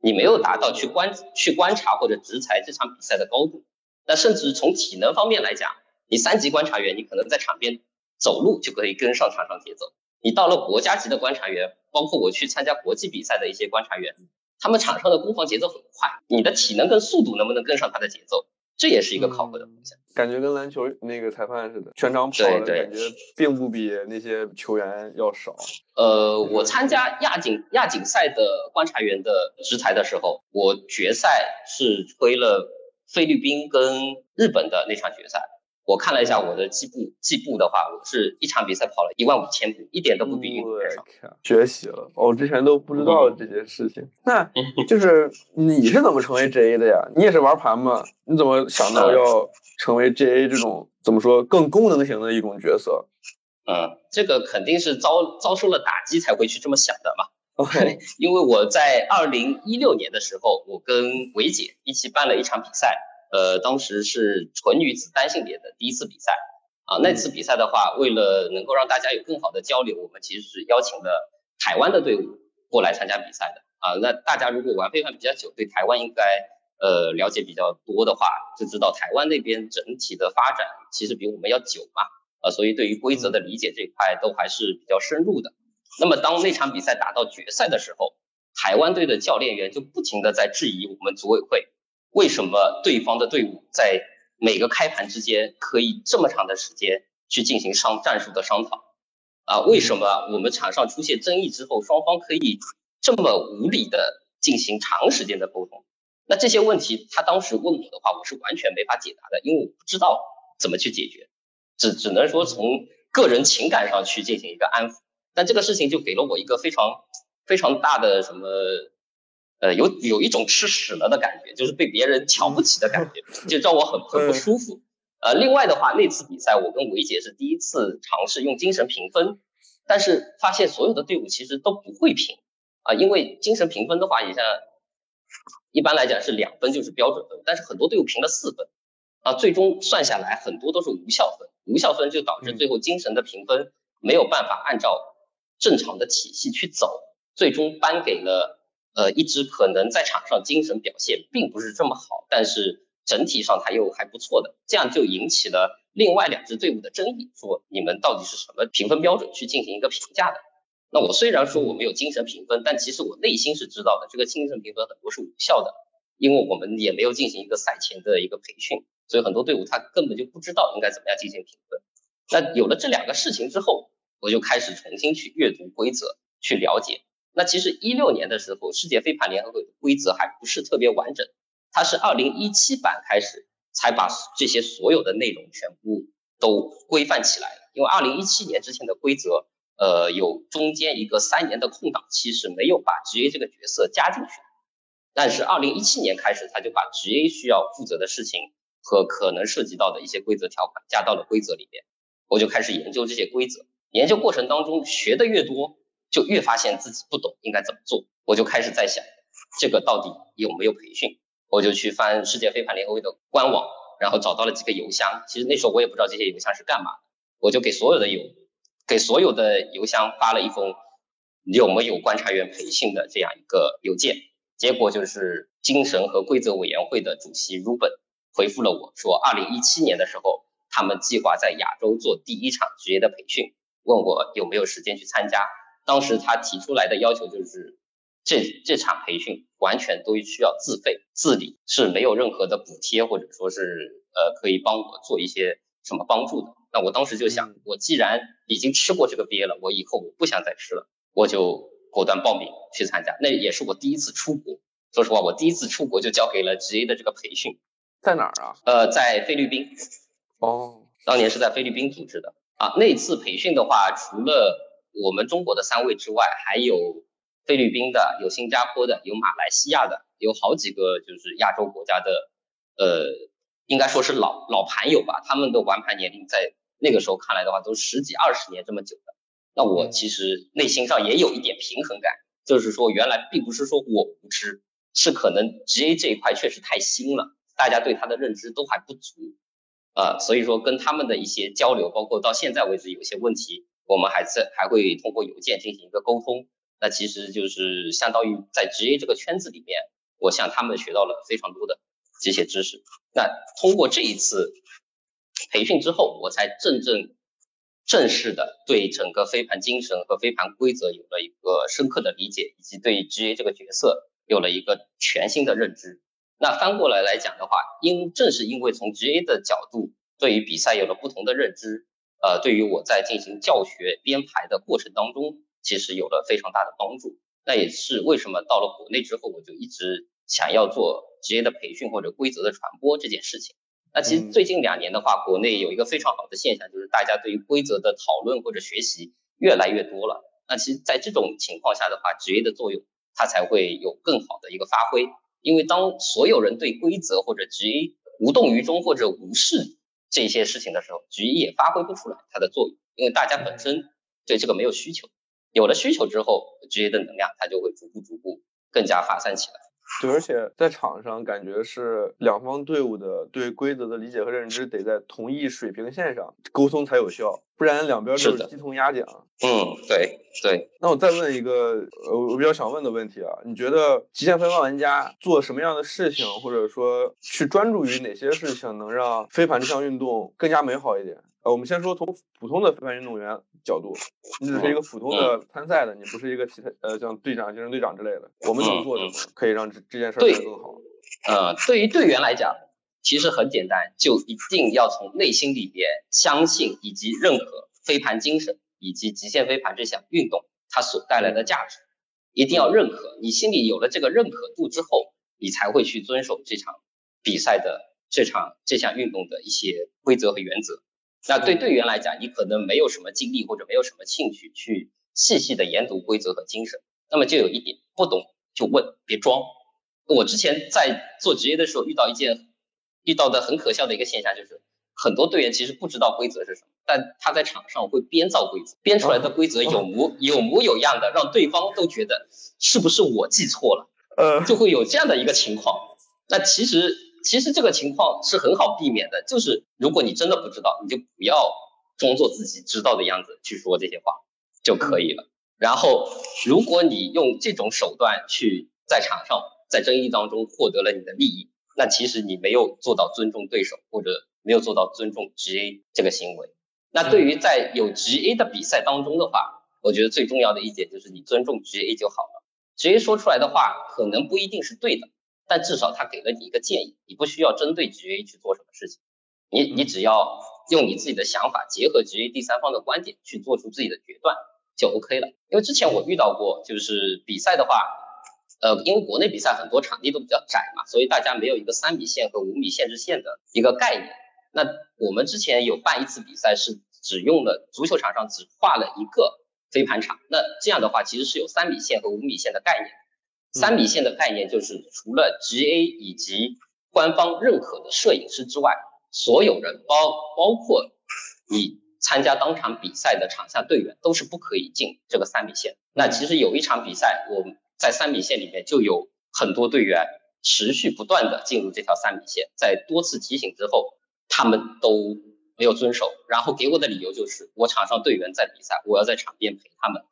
你没有达到去观去观察或者执裁这场比赛的高度。那甚至从体能方面来讲，你三级观察员，你可能在场边走路就可以跟上场上节奏。你到了国家级的观察员，包括我去参加国际比赛的一些观察员。他们场上的攻防节奏很快，你的体能跟速度能不能跟上他的节奏，这也是一个考核的方向。感觉跟篮球那个裁判似的，全场跑的感觉并不比那些球员要少。呃，我参加亚锦亚锦赛的观察员的执裁的时候，我决赛是吹了菲律宾跟日本的那场决赛。我看了一下我的计步，计步的话，我是一场比赛跑了一万五千步，一点都不比运动员少。学习了，我之前都不知道这些事情。那 就是你是怎么成为 JA 的呀？你也是玩盘吗？你怎么想到要成为 JA 这种怎么说更功能型的一种角色？嗯，这个肯定是遭遭受了打击才会去这么想的嘛。OK，因为我在二零一六年的时候，我跟维姐一起办了一场比赛。呃，当时是纯女子单性别的第一次比赛啊。那次比赛的话，为了能够让大家有更好的交流，我们其实是邀请了台湾的队伍过来参加比赛的啊。那大家如果玩飞盘比较久，对台湾应该呃了解比较多的话，就知道台湾那边整体的发展其实比我们要久嘛啊，所以对于规则的理解这块都还是比较深入的。那么当那场比赛打到决赛的时候，台湾队的教练员就不停的在质疑我们组委会。为什么对方的队伍在每个开盘之间可以这么长的时间去进行商战术的商讨啊？为什么我们场上出现争议之后，双方可以这么无理的进行长时间的沟通？那这些问题他当时问我的话，我是完全没法解答的，因为我不知道怎么去解决，只只能说从个人情感上去进行一个安抚。但这个事情就给了我一个非常非常大的什么？呃，有有一种吃屎了的感觉，就是被别人瞧不起的感觉，就让我很很不舒服。呃，另外的话，那次比赛我跟维杰是第一次尝试用精神评分，但是发现所有的队伍其实都不会评啊，因为精神评分的话，你像一般来讲是两分就是标准分，但是很多队伍评了四分啊，最终算下来很多都是无效分，无效分就导致最后精神的评分没有办法按照正常的体系去走，最终颁给了。呃，一支可能在场上精神表现并不是这么好，但是整体上他又还不错的，这样就引起了另外两支队伍的争议，说你们到底是什么评分标准去进行一个评价的？那我虽然说我没有精神评分，但其实我内心是知道的，这个精神评分很多是无效的，因为我们也没有进行一个赛前的一个培训，所以很多队伍他根本就不知道应该怎么样进行评分。那有了这两个事情之后，我就开始重新去阅读规则，去了解。那其实一六年的时候，世界飞盘联合会的规则还不是特别完整，它是二零一七版开始才把这些所有的内容全部都规范起来。因为二零一七年之前的规则，呃，有中间一个三年的空档期是没有把职业这个角色加进去。但是二零一七年开始，他就把职业需要负责的事情和可能涉及到的一些规则条款加到了规则里面。我就开始研究这些规则，研究过程当中学的越多。就越发现自己不懂应该怎么做，我就开始在想，这个到底有没有培训？我就去翻世界飞盘联合会的官网，然后找到了几个邮箱。其实那时候我也不知道这些邮箱是干嘛的，我就给所有的邮，给所有的邮箱发了一封有没有观察员培训的这样一个邮件。结果就是精神和规则委员会的主席 Ruben 回复了我说，二零一七年的时候，他们计划在亚洲做第一场职业的培训。问我有没有时间去参加。当时他提出来的要求就是，这这场培训完全都需要自费自理，是没有任何的补贴或者说是呃可以帮我做一些什么帮助的。那我当时就想，我既然已经吃过这个鳖了，我以后我不想再吃了，我就果断报名去参加。那也是我第一次出国，说实话，我第一次出国就交给了 GA 的这个培训，在哪儿啊？呃，在菲律宾。哦，当年是在菲律宾组织的啊。那次培训的话，除了我们中国的三位之外，还有菲律宾的，有新加坡的，有马来西亚的，有好几个就是亚洲国家的，呃，应该说是老老盘友吧。他们的玩盘年龄在。那个时候看来的话，都十几二十年这么久的，那我其实内心上也有一点平衡感，就是说原来并不是说我无知，是可能 GA 这一块确实太新了，大家对它的认知都还不足，啊，所以说跟他们的一些交流，包括到现在为止有些问题，我们还在还会通过邮件进行一个沟通，那其实就是相当于在职业这个圈子里面，我向他们学到了非常多的这些知识，那通过这一次。培训之后，我才真正正式的对整个飞盘精神和飞盘规则有了一个深刻的理解，以及对职业这个角色有了一个全新的认知。那翻过来来讲的话，因正是因为从职业的角度对于比赛有了不同的认知，呃，对于我在进行教学编排的过程当中，其实有了非常大的帮助。那也是为什么到了国内之后，我就一直想要做职业的培训或者规则的传播这件事情。那其实最近两年的话，国内有一个非常好的现象，就是大家对于规则的讨论或者学习越来越多了。那其实，在这种情况下的话，职业的作用它才会有更好的一个发挥。因为当所有人对规则或者职业无动于衷或者无视这些事情的时候，局一也发挥不出来它的作用。因为大家本身对这个没有需求，有了需求之后，局一的能量它就会逐步逐步更加发散起来。对，而且在场上感觉是两方队伍的对规则的理解和认知得在同一水平线上沟通才有效，不然两边就是鸡同鸭讲。嗯，对对。那我再问一个呃，我比较想问的问题啊，你觉得极限飞盘玩家做什么样的事情，或者说去专注于哪些事情，能让飞盘这项运动更加美好一点？呃，我们先说从普通的飞盘运动员角度，你只是一个普通的参赛的，你不是一个其他呃像队长、竞争队长之类的，我们怎么做什么可以让这这件事变得更好？呃，对于队员来讲，其实很简单，就一定要从内心里边相信以及认可飞盘精神以及极限飞盘这项运动它所带来的价值，一定要认可。你心里有了这个认可度之后，你才会去遵守这场比赛的这场这项运动的一些规则和原则。那对队员来讲，你可能没有什么精力或者没有什么兴趣去细细的研读规则和精神，那么就有一点不懂就问，别装。我之前在做职业的时候遇到一件遇到的很可笑的一个现象，就是很多队员其实不知道规则是什么，但他在场上会编造规则，编出来的规则有模有模有样的，让对方都觉得是不是我记错了，呃，就会有这样的一个情况。那其实。其实这个情况是很好避免的，就是如果你真的不知道，你就不要装作自己知道的样子去说这些话就可以了。然后，如果你用这种手段去在场上在争议当中获得了你的利益，那其实你没有做到尊重对手，或者没有做到尊重 GA 这个行为。那对于在有 GA 的比赛当中的话，我觉得最重要的一点就是你尊重 GA 就好了。GA 说出来的话可能不一定是对的。但至少他给了你一个建议，你不需要针对 GA 去做什么事情，你你只要用你自己的想法，结合 GA 第三方的观点去做出自己的决断就 OK 了。因为之前我遇到过，就是比赛的话，呃，因为国内比赛很多场地都比较窄嘛，所以大家没有一个三米线和五米限制线的一个概念。那我们之前有办一次比赛，是只用了足球场上只画了一个飞盘场，那这样的话其实是有三米线和五米线的概念。三米线的概念就是，除了 GA 以及官方认可的摄影师之外，所有人包包括你参加当场比赛的场下队员都是不可以进这个三米线。那其实有一场比赛，我在三米线里面就有很多队员持续不断的进入这条三米线，在多次提醒之后，他们都没有遵守，然后给我的理由就是我场上队员在比赛，我要在场边陪他们。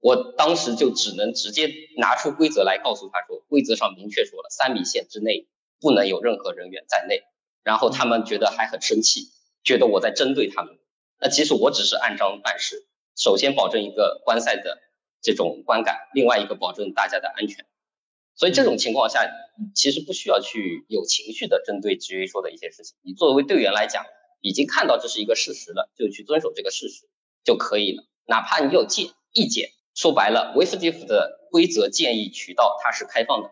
我当时就只能直接拿出规则来告诉他说，规则上明确说了，三米线之内不能有任何人员在内。然后他们觉得还很生气，觉得我在针对他们。那其实我只是按章办事，首先保证一个观赛的这种观感，另外一个保证大家的安全。所以这种情况下，其实不需要去有情绪的针对 GA 说的一些事情。你作为队员来讲，已经看到这是一个事实了，就去遵守这个事实就可以了。哪怕你有见意见，说白了 i f d f 的规则建议渠道它是开放的。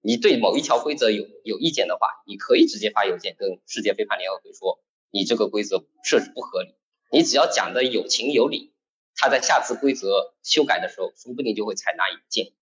你对某一条规则有有意见的话，你可以直接发邮件跟世界非法联合会说，你这个规则设置不合理。你只要讲的有情有理，他在下次规则修改的时候，说不定就会采纳意见。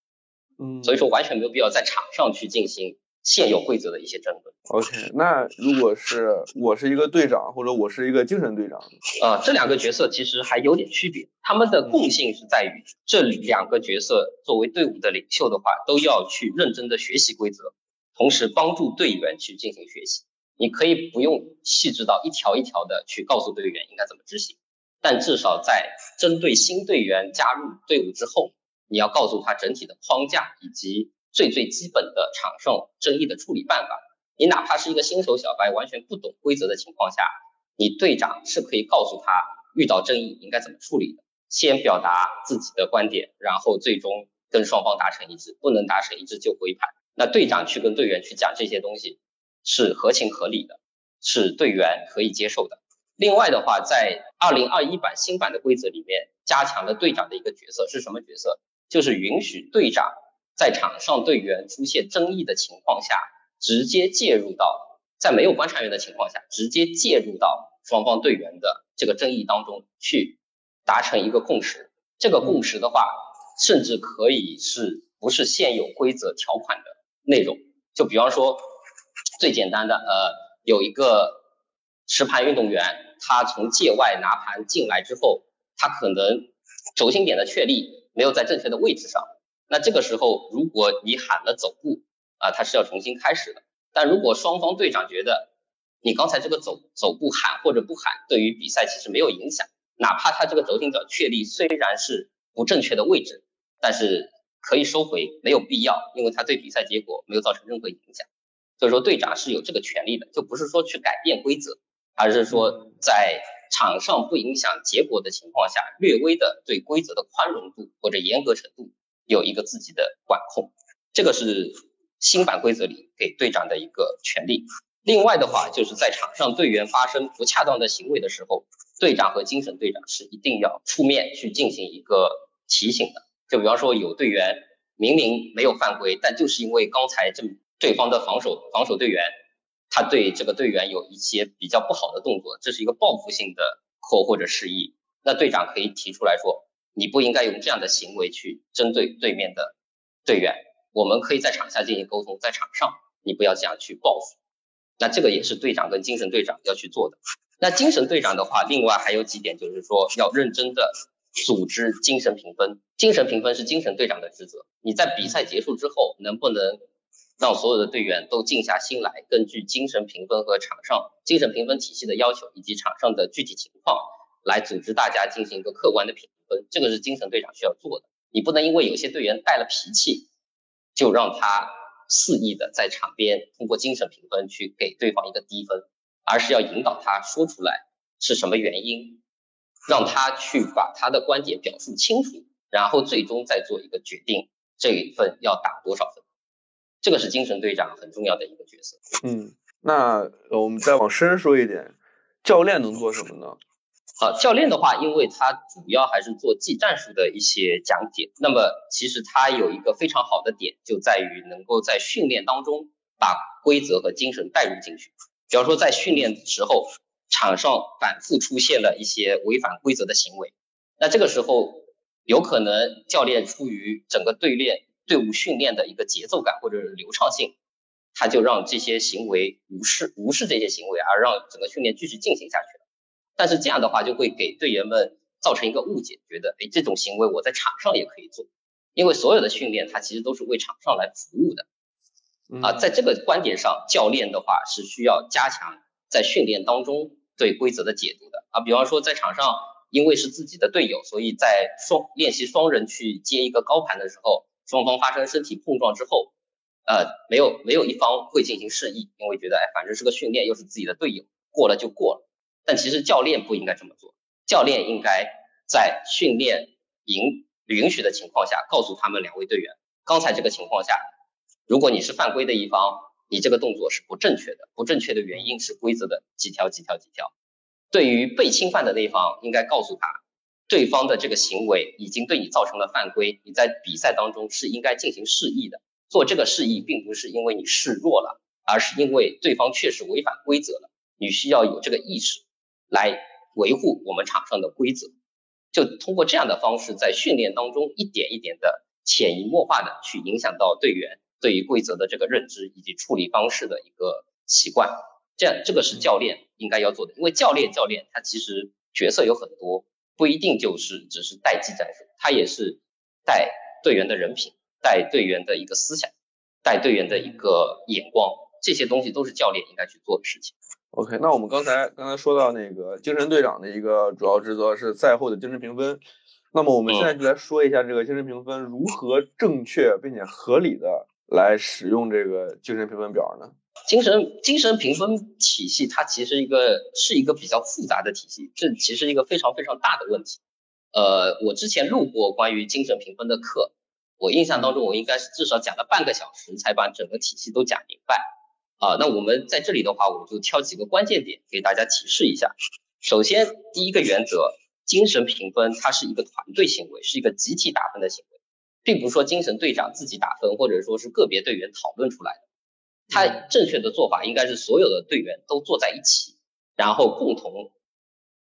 嗯，所以说完全没有必要在场上去进行现有规则的一些争论。OK，那如果是我是一个队长，或者我是一个精神队长，啊，这两个角色其实还有点区别，他们的共性是在于这两个角色作为队伍的领袖的话，都要去认真的学习规则，同时帮助队员去进行学习。你可以不用细致到一条一条的去告诉队员应该怎么执行，但至少在针对新队员加入队伍之后。你要告诉他整体的框架以及最最基本的场上争议的处理办法。你哪怕是一个新手小白，完全不懂规则的情况下，你队长是可以告诉他遇到争议应该怎么处理的。先表达自己的观点，然后最终跟双方达成一致，不能达成一致就回盘。那队长去跟队员去讲这些东西是合情合理的，是队员可以接受的。另外的话，在二零二一版新版的规则里面，加强了队长的一个角色是什么角色？就是允许队长在场上队员出现争议的情况下，直接介入到在没有观察员的情况下，直接介入到双方队员的这个争议当中去达成一个共识。这个共识的话，甚至可以是不是现有规则条款的内容？就比方说最简单的，呃，有一个持盘运动员，他从界外拿盘进来之后，他可能轴心点的确立。没有在正确的位置上，那这个时候如果你喊了走步啊，他是要重新开始的。但如果双方队长觉得你刚才这个走走步喊或者不喊，对于比赛其实没有影响，哪怕他这个轴心脚确立虽然是不正确的位置，但是可以收回，没有必要，因为他对比赛结果没有造成任何影响。所以说队长是有这个权利的，就不是说去改变规则，而是说在。场上不影响结果的情况下，略微的对规则的宽容度或者严格程度有一个自己的管控，这个是新版规则里给队长的一个权利。另外的话，就是在场上队员发生不恰当的行为的时候，队长和精神队长是一定要出面去进行一个提醒的。就比方说有队员明明没有犯规，但就是因为刚才这对方的防守防守队员。他对这个队员有一些比较不好的动作，这是一个报复性的扣或者示意，那队长可以提出来说，你不应该用这样的行为去针对对面的队员，我们可以在场下进行沟通，在场上你不要这样去报复。那这个也是队长跟精神队长要去做的。那精神队长的话，另外还有几点就是说要认真的组织精神评分，精神评分是精神队长的职责。你在比赛结束之后能不能？让所有的队员都静下心来，根据精神评分和场上精神评分体系的要求，以及场上的具体情况，来组织大家进行一个客观的评分。这个是精神队长需要做的。你不能因为有些队员带了脾气，就让他肆意的在场边通过精神评分去给对方一个低分，而是要引导他说出来是什么原因，让他去把他的观点表述清楚，然后最终再做一个决定，这一份要打多少分。这个是精神队长很重要的一个角色。嗯，那我们再往深说一点，教练能做什么呢？好，教练的话，因为他主要还是做技战术的一些讲解，那么其实他有一个非常好的点，就在于能够在训练当中把规则和精神带入进去。比方说，在训练的时候，场上反复出现了一些违反规则的行为，那这个时候有可能教练出于整个队练。队伍训练的一个节奏感或者是流畅性，他就让这些行为无视无视这些行为，而让整个训练继续进行下去。但是这样的话就会给队员们造成一个误解，觉得哎这种行为我在场上也可以做，因为所有的训练它其实都是为场上来服务的。啊，在这个观点上，教练的话是需要加强在训练当中对规则的解读的。啊，比方说在场上，因为是自己的队友，所以在双练习双人去接一个高盘的时候。双方发生身体碰撞之后，呃，没有没有一方会进行示意，因为觉得哎，反正是个训练，又是自己的队友，过了就过了。但其实教练不应该这么做，教练应该在训练营允许的情况下，告诉他们两位队员，刚才这个情况下，如果你是犯规的一方，你这个动作是不正确的，不正确的原因是规则的几条几条几条。对于被侵犯的那一方，应该告诉他，对方的这个行为已经对你造成了犯规，你在比赛当中是应该进行示意的。做这个示意，并不是因为你示弱了，而是因为对方确实违反规则了，你需要有这个意识来维护我们场上的规则。就通过这样的方式，在训练当中一点一点的潜移默化的去影响到队员对于规则的这个认知以及处理方式的一个习惯。这样，这个是教练应该要做的，因为教练教练他其实角色有很多，不一定就是只是带技战术，他也是带队员的人品。带队员的一个思想，带队员的一个眼光，这些东西都是教练应该去做的事情。OK，那我们刚才刚才说到那个精神队长的一个主要职责是赛后的精神评分，那么我们现在就来说一下这个精神评分如何正确并且合理的来使用这个精神评分表呢？精神精神评分体系它其实一个是一个比较复杂的体系，这其实一个非常非常大的问题。呃，我之前录过关于精神评分的课。我印象当中，我应该是至少讲了半个小时才把整个体系都讲明白啊。那我们在这里的话，我就挑几个关键点给大家提示一下。首先，第一个原则，精神评分它是一个团队行为，是一个集体打分的行为，并不是说精神队长自己打分，或者说是个别队员讨论出来的。他正确的做法应该是所有的队员都坐在一起，然后共同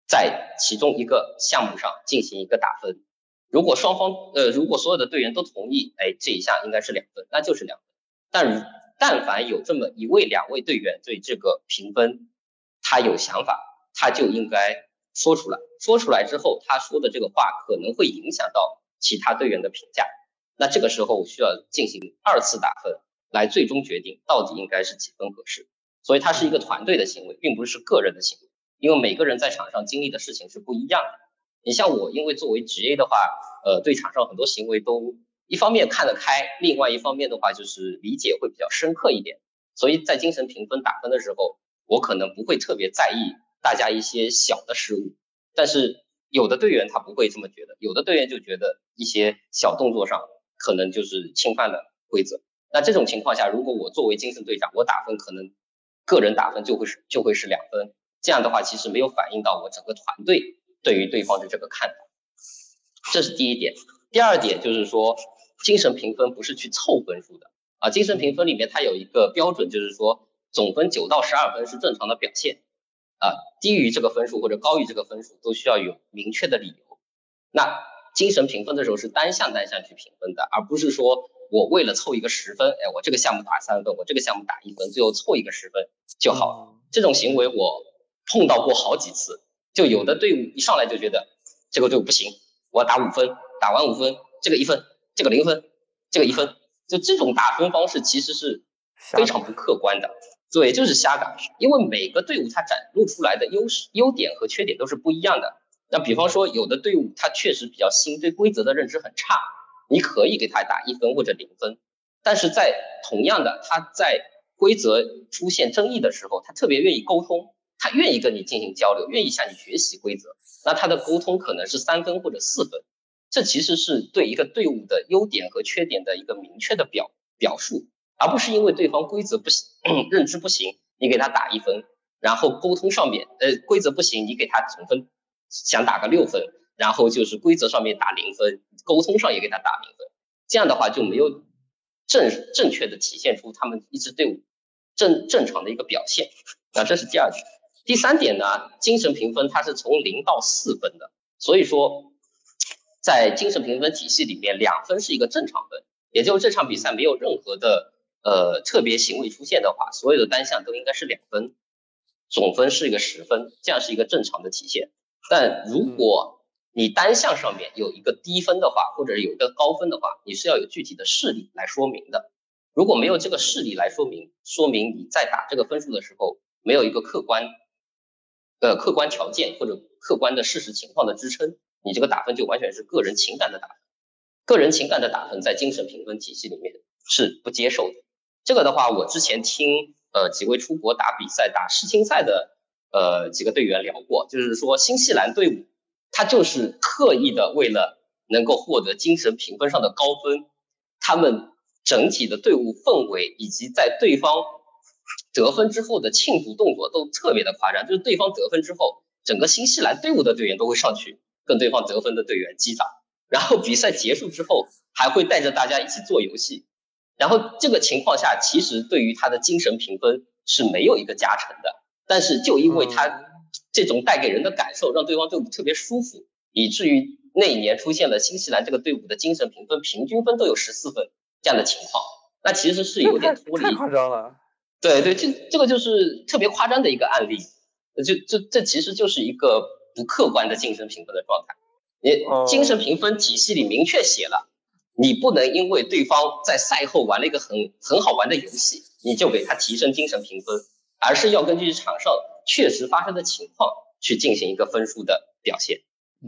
在其中一个项目上进行一个打分。如果双方呃，如果所有的队员都同意，哎，这一项应该是两分，那就是两分。但但凡有这么一位、两位队员对这个评分他有想法，他就应该说出来。说出来之后，他说的这个话可能会影响到其他队员的评价。那这个时候我需要进行二次打分，来最终决定到底应该是几分合适。所以它是一个团队的行为，并不是个人的行为，因为每个人在场上经历的事情是不一样的。你像我，因为作为职业的话，呃，对场上很多行为都一方面看得开，另外一方面的话就是理解会比较深刻一点。所以在精神评分打分的时候，我可能不会特别在意大家一些小的失误，但是有的队员他不会这么觉得，有的队员就觉得一些小动作上可能就是侵犯了规则。那这种情况下，如果我作为精神队长，我打分可能个人打分就会是就会是两分，这样的话其实没有反映到我整个团队。对于对方的这个看法，这是第一点。第二点就是说，精神评分不是去凑分数的啊。精神评分里面它有一个标准，就是说总分九到十二分是正常的表现啊，低于这个分数或者高于这个分数都需要有明确的理由。那精神评分的时候是单项单项去评分的，而不是说我为了凑一个十分，哎，我这个项目打三分，我这个项目打一分，最后凑一个十分就好了。这种行为我碰到过好几次。就有的队伍一上来就觉得这个队伍不行，我要打五分，打完五分，这个一分，这个零分，这个一分，就这种打分方式其实是非常不客观的，对，就是瞎打。因为每个队伍它展露出来的优势、优点和缺点都是不一样的。那比方说，有的队伍它确实比较新，对规则的认知很差，你可以给他打一分或者零分。但是在同样的，他在规则出现争议的时候，他特别愿意沟通。他愿意跟你进行交流，愿意向你学习规则，那他的沟通可能是三分或者四分，这其实是对一个队伍的优点和缺点的一个明确的表表述，而不是因为对方规则不行，认知不行，你给他打一分，然后沟通上面，呃，规则不行，你给他总分想打个六分，然后就是规则上面打零分，沟通上也给他打零分，这样的话就没有正正确的体现出他们一支队伍正正常的一个表现，那这是第二点。第三点呢，精神评分它是从零到四分的，所以说，在精神评分体系里面，两分是一个正常分，也就是这场比赛没有任何的呃特别行为出现的话，所有的单项都应该是两分，总分是一个十分，这样是一个正常的体现。但如果你单项上面有一个低分的话，或者有一个高分的话，你是要有具体的事例来说明的。如果没有这个事例来说明，说明你在打这个分数的时候没有一个客观。呃，客观条件或者客观的事实情况的支撑，你这个打分就完全是个人情感的打分。个人情感的打分在精神评分体系里面是不接受的。这个的话，我之前听呃几位出国打比赛、打世青赛的呃几个队员聊过，就是说新西兰队伍他就是刻意的为了能够获得精神评分上的高分，他们整体的队伍氛围以及在对方得分之后的庆祝动作都特别的夸张，就是对方得分之后，整个新西兰队伍的队员都会上去跟对方得分的队员击掌，然后比赛结束之后还会带着大家一起做游戏，然后这个情况下其实对于他的精神评分是没有一个加成的，但是就因为他。这种带给人的感受，让对方队伍特别舒服，以至于那一年出现了新西兰这个队伍的精神评分平均分都有十四分这样的情况。那其实是有点脱离，太夸张了。对对，这这个就是特别夸张的一个案例。就这这其实就是一个不客观的精神评分的状态。你精神评分体系里明确写了，你不能因为对方在赛后玩了一个很很好玩的游戏，你就给他提升精神评分，而是要根据场上。确实发生的情况去进行一个分数的表现，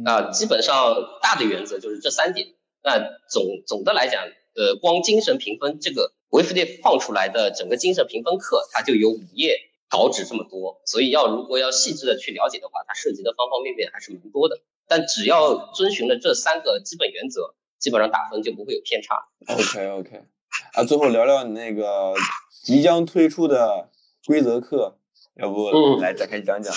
啊，基本上大的原则就是这三点。那总总的来讲，呃，光精神评分这个 i f d 放出来的整个精神评分课，它就有五页稿纸这么多，所以要如果要细致的去了解的话，它涉及的方方面面还是蛮多的。但只要遵循了这三个基本原则，基本上打分就不会有偏差。OK OK，啊，最后聊聊你那个即将推出的规则课。要不来展开讲讲？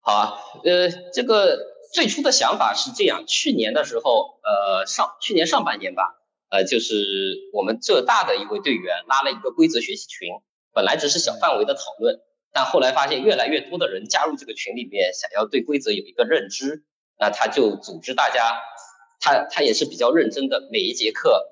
好啊，呃，这个最初的想法是这样，去年的时候，呃，上去年上半年吧，呃，就是我们浙大的一位队员拉了一个规则学习群，本来只是小范围的讨论，但后来发现越来越多的人加入这个群里面，想要对规则有一个认知，那他就组织大家，他他也是比较认真的，每一节课，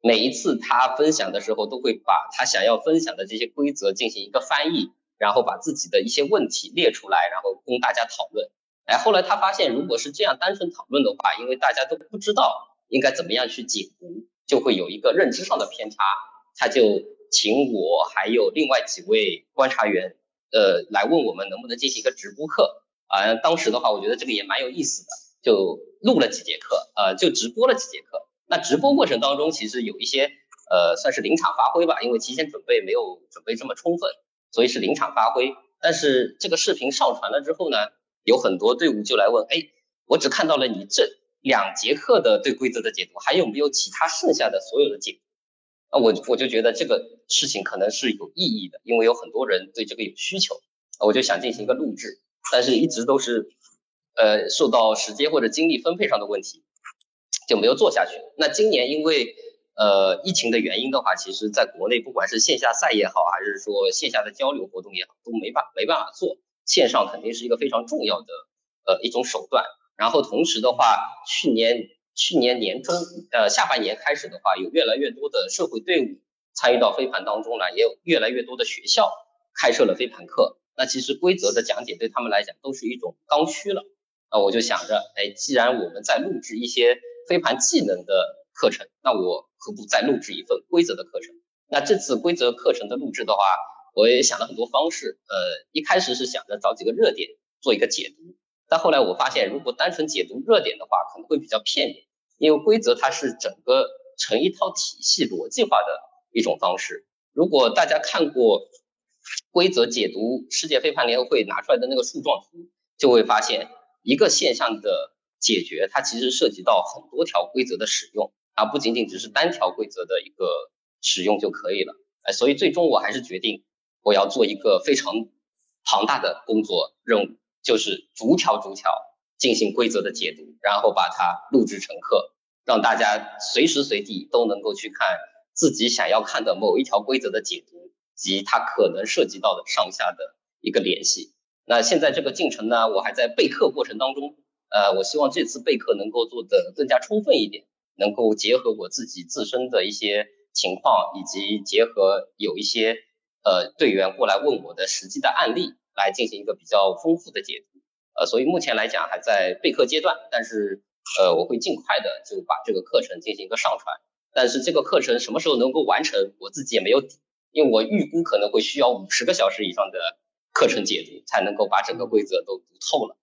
每一次他分享的时候，都会把他想要分享的这些规则进行一个翻译。然后把自己的一些问题列出来，然后供大家讨论。哎，后来他发现，如果是这样单纯讨论的话，因为大家都不知道应该怎么样去解读，就会有一个认知上的偏差。他就请我还有另外几位观察员，呃，来问我们能不能进行一个直播课。啊，当时的话，我觉得这个也蛮有意思的，就录了几节课，呃，就直播了几节课。那直播过程当中，其实有一些呃，算是临场发挥吧，因为提前准备没有准备这么充分。所以是临场发挥，但是这个视频上传了之后呢，有很多队伍就来问，哎，我只看到了你这两节课的对规则的解读，还有没有其他剩下的所有的解读？啊，我我就觉得这个事情可能是有意义的，因为有很多人对这个有需求，我就想进行一个录制，但是一直都是，呃，受到时间或者精力分配上的问题，就没有做下去。那今年因为。呃，疫情的原因的话，其实在国内不管是线下赛也好，还是说线下的交流活动也好，都没办没办法做。线上肯定是一个非常重要的呃一种手段。然后同时的话，去年去年年中呃下半年开始的话，有越来越多的社会队伍参与到飞盘当中来，也有越来越多的学校开设了飞盘课。那其实规则的讲解对他们来讲都是一种刚需了。那我就想着，哎，既然我们在录制一些飞盘技能的。课程，那我何不再录制一份规则的课程？那这次规则课程的录制的话，我也想了很多方式。呃，一开始是想着找几个热点做一个解读，但后来我发现，如果单纯解读热点的话，可能会比较片面，因为规则它是整个成一套体系、逻辑化的一种方式。如果大家看过规则解读世界飞盘联合会拿出来的那个树状图，就会发现一个现象的解决，它其实涉及到很多条规则的使用。而不仅仅只是单条规则的一个使用就可以了，哎，所以最终我还是决定我要做一个非常庞大的工作任务，就是逐条逐条进行规则的解读，然后把它录制成课，让大家随时随地都能够去看自己想要看的某一条规则的解读及它可能涉及到的上下的一个联系。那现在这个进程呢，我还在备课过程当中，呃，我希望这次备课能够做得更加充分一点。能够结合我自己自身的一些情况，以及结合有一些呃队员过来问我的实际的案例，来进行一个比较丰富的解读。呃，所以目前来讲还在备课阶段，但是呃我会尽快的就把这个课程进行一个上传。但是这个课程什么时候能够完成，我自己也没有底，因为我预估可能会需要五十个小时以上的课程解读，才能够把整个规则都读透了。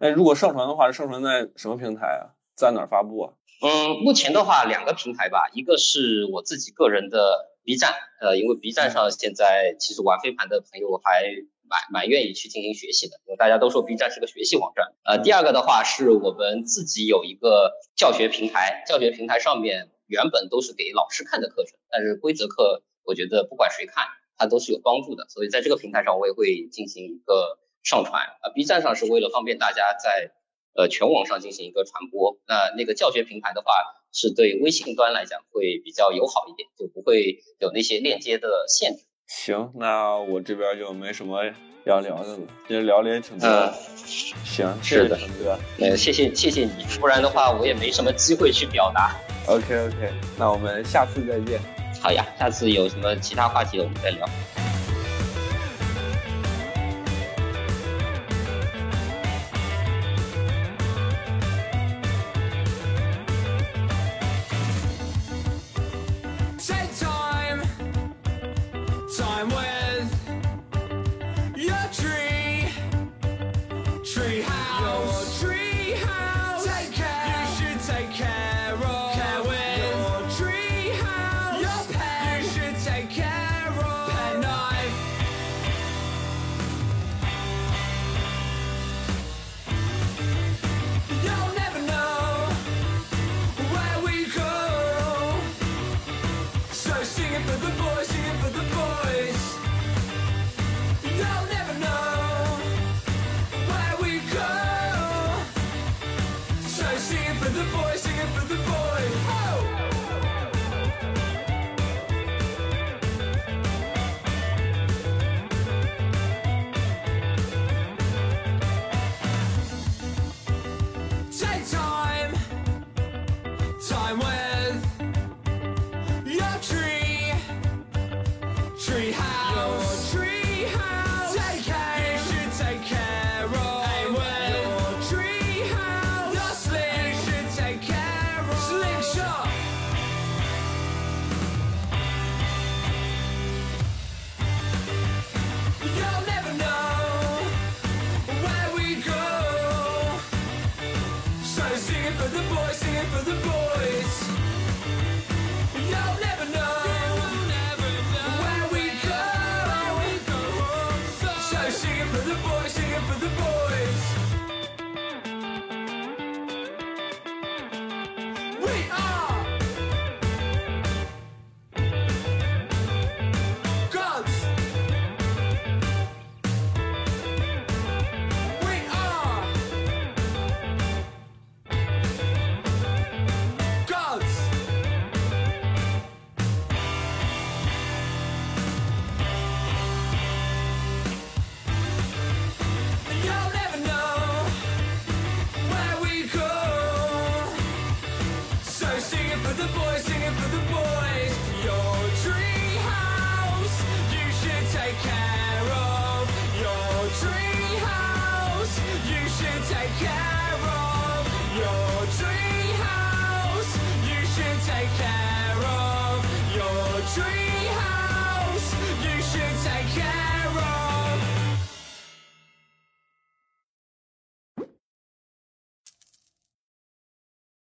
哎，如果上传的话，是上传在什么平台啊？在哪儿发布啊？嗯，目前的话两个平台吧，一个是我自己个人的 B 站，呃，因为 B 站上现在其实玩飞盘的朋友还蛮蛮愿意去进行学习的，因为大家都说 B 站是个学习网站。呃，第二个的话是我们自己有一个教学平台，教学平台上面原本都是给老师看的课程，但是规则课我觉得不管谁看，它都是有帮助的，所以在这个平台上我也会进行一个上传。啊，B 站上是为了方便大家在呃全网上进行一个传播，那那个教学平台的话是对微信端来讲会比较友好一点，就不会有那些链接的限制。行，那我这边就没什么要聊的了，今天聊的也挺多。嗯，行，是的陈哥。呃，谢谢谢谢你，不然的话我也没什么机会去表达。OK OK，那我们下次再见。好呀，下次有什么其他话题我们再聊。